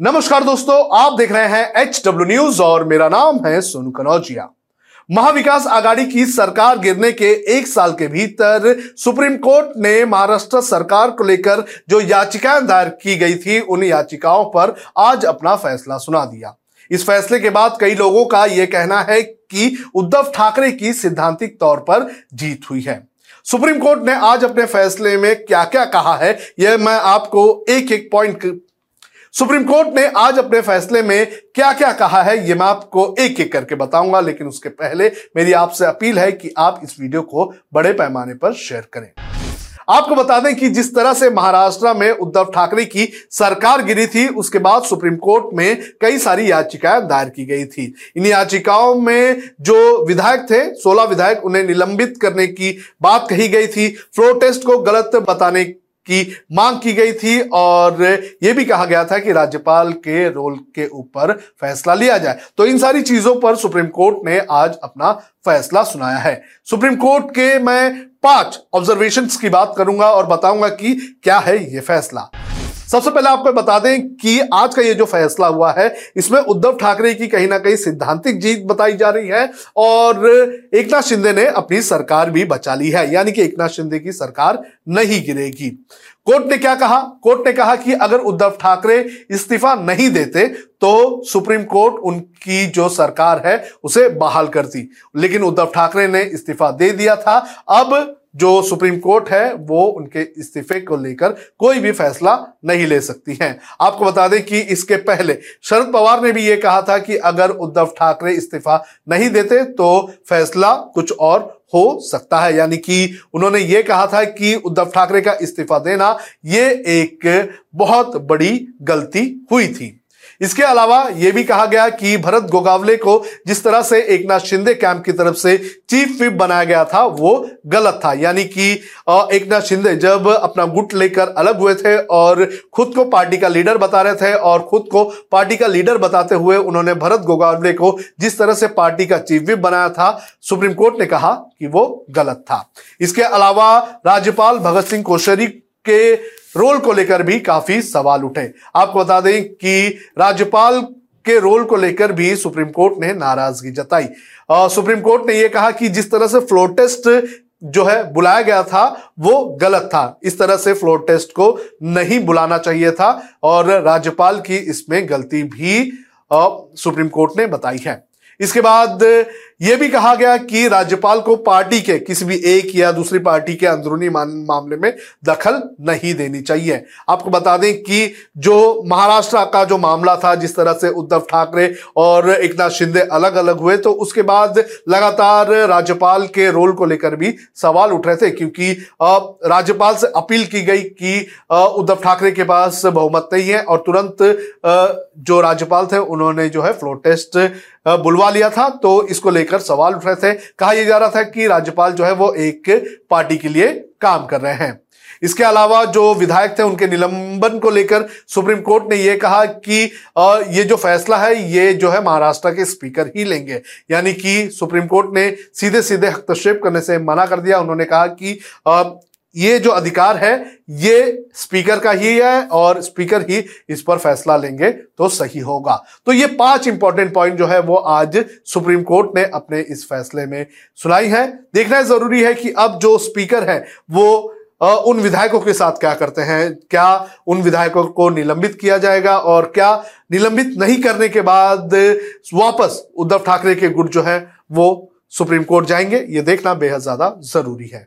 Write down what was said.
नमस्कार दोस्तों, आप देख रहे हैं एच डब्ल्यू न्यूज़ और मेरा नाम है सोनू कनौजिया। महाविकास आघाड़ी की सरकार गिरने के एक साल के भीतर सुप्रीम कोर्ट ने महाराष्ट्र सरकार को लेकर जो याचिकाएँ दायर की गई थी, उन याचिकाओं पर आज अपना फैसला सुना दिया। इस फैसले के बाद कई लोगों का यह कहना है कि उद्धव ठाकरे की सिद्धांतिक तौर पर जीत हुई है। सुप्रीम कोर्ट ने आज अपने फैसले में क्या क्या कहा है, यह मैं आपको एक एक पॉइंट सुप्रीम कोर्ट ने आज अपने फैसले में क्या क्या कहा है यह मैं आपको एक एक करके बताऊँगा, लेकिन उसके पहले मेरी आपसे अपील है कि आप इस वीडियो को बड़े पैमाने पर शेयर करें। आपको बता दें कि जिस तरह से महाराष्ट्र में उद्धव ठाकरे की सरकार गिरी थी, उसके बाद सुप्रीम कोर्ट में कई सारी याचिकाएँ दायर की गई थी। इन याचिकाओं में जो विधायक थे 16 विधायक उन्हें निलंबित करने की बात कही गई थी। फ्लोर टेस्ट को गलत बताने की मांग की गई थी और यह भी कहा गया था कि राज्यपाल के रोल के ऊपर फैसला लिया जाए। तो इन सारी चीज़ों पर सुप्रीम कोर्ट ने आज अपना फैसला सुनाया है। सुप्रीम कोर्ट के मैं पाँच ऑब्जर्वेशन की बात करूँगा और बताऊँगा कि क्या है यह फैसला। सबसे पहले आपको बता दें कि आज का ये जो फैसला हुआ है, इसमें उद्धव ठाकरे की कहीं ना कहीं सिद्धांतिक जीत बताई जा रही है और एकनाथ शिंदे ने अपनी सरकार भी बचा ली है, यानी कि एकनाथ शिंदे की सरकार नहीं गिरेगी। कोर्ट ने क्या कहा? कोर्ट ने कहा कि अगर उद्धव ठाकरे इस्तीफा नहीं देते तो सुप्रीम कोर्ट उनकी जो सरकार है, उसे बहाल करती लेकिन उद्धव ठाकरे ने इस्तीफा दे दिया था। अब जो सुप्रीम कोर्ट है, वो उनके इस्तीफे को लेकर कोई भी फैसला नहीं ले सकती है। आपको बता दें कि इसके पहले शरद पवार ने भी ये कहा था कि अगर उद्धव ठाकरे इस्तीफा नहीं देते तो फैसला कुछ और हो सकता है। यानी कि उन्होंने ये कहा था कि उद्धव ठाकरे का इस्तीफा देना, ये एक बहुत बड़ी गलती हुई थी। इसके अलावा यह भी कहा गया कि भरत गोगावले को जिस तरह से एकनाथ शिंदे कैंप की तरफ़ से चीफ विप बनाया गया था, वो गलत था। यानी कि एकनाथ शिंदे जब अपना गुट लेकर अलग हुए थे और खुद को पार्टी का लीडर बता रहे थे और खुद को पार्टी का लीडर बताते हुए उन्होंने भरत गोगावले को जिस तरह से पार्टी का चीफ विप बनाया था, सुप्रीम कोर्ट ने कहा कि वो गलत था। इसके अलावा राज्यपाल भगत सिंह कोश्यारी के रोल को लेकर भी काफ़ी सवाल उठे। आपको बता दें कि राज्यपाल के रोल को लेकर भी सुप्रीम कोर्ट ने नाराज़गी जताई। सुप्रीम कोर्ट ने यह कहा कि जिस तरह से फ्लोर टेस्ट जो है बुलाया गया था, वो गलत था। इस तरह से फ्लोर टेस्ट को नहीं बुलाना चाहिए था और राज्यपाल की इसमें गलती भी सुप्रीम कोर्ट ने बताई है। इसके बाद यह भी कहा गया कि राज्यपाल को पार्टी के किसी भी एक या दूसरी पार्टी के अंदरूनी मामले में दखल नहीं देनी चाहिए। आपको बता दें कि जो महाराष्ट्र का जो मामला था, जिस तरह से उद्धव ठाकरे और एकनाथ शिंदे अलग अलग हुए तो उसके बाद लगातार राज्यपाल के रोल को लेकर भी सवाल उठ रहे थे, क्योंकि राज्यपाल से अपील की गई कि उद्धव ठाकरे के पास बहुमत नहीं है और तुरंत जो राज्यपाल थे, उन्होंने जो है फ्लोर टेस्ट बुलवा लिया था तो इसको लेकर सवाल उठ रहे थे। कहा यह जा रहा था कि राज्यपाल जो है वो एक पार्टी के लिए काम कर रहे हैं। इसके अलावा जो विधायक थे, उनके निलंबन को लेकर सुप्रीम कोर्ट ने यह कहा कि ये जो फैसला है, ये जो है महाराष्ट्र के स्पीकर ही लेंगे। यानी कि सुप्रीम कोर्ट ने सीधे सीधे हस्तक्षेप करने से मना कर दिया। उन्होंने कहा कि ये जो अधिकार है, ये स्पीकर का ही है और स्पीकर ही इस पर फैसला लेंगे तो सही होगा। तो ये पाँच इंपॉर्टेंट पॉइंट जो है वो आज सुप्रीम कोर्ट ने अपने इस फैसले में सुनाई है। देखना ज़रूरी है कि अब जो स्पीकर है, वो उन विधायकों के साथ क्या करते हैं? क्या उन विधायकों को निलंबित किया जाएगा और क्या निलंबित नहीं करने के बाद वापस उद्धव ठाकरे के गुट जो है, वो सुप्रीम कोर्ट जाएँगे? ये देखना बेहद ज़्यादा ज़रूरी है।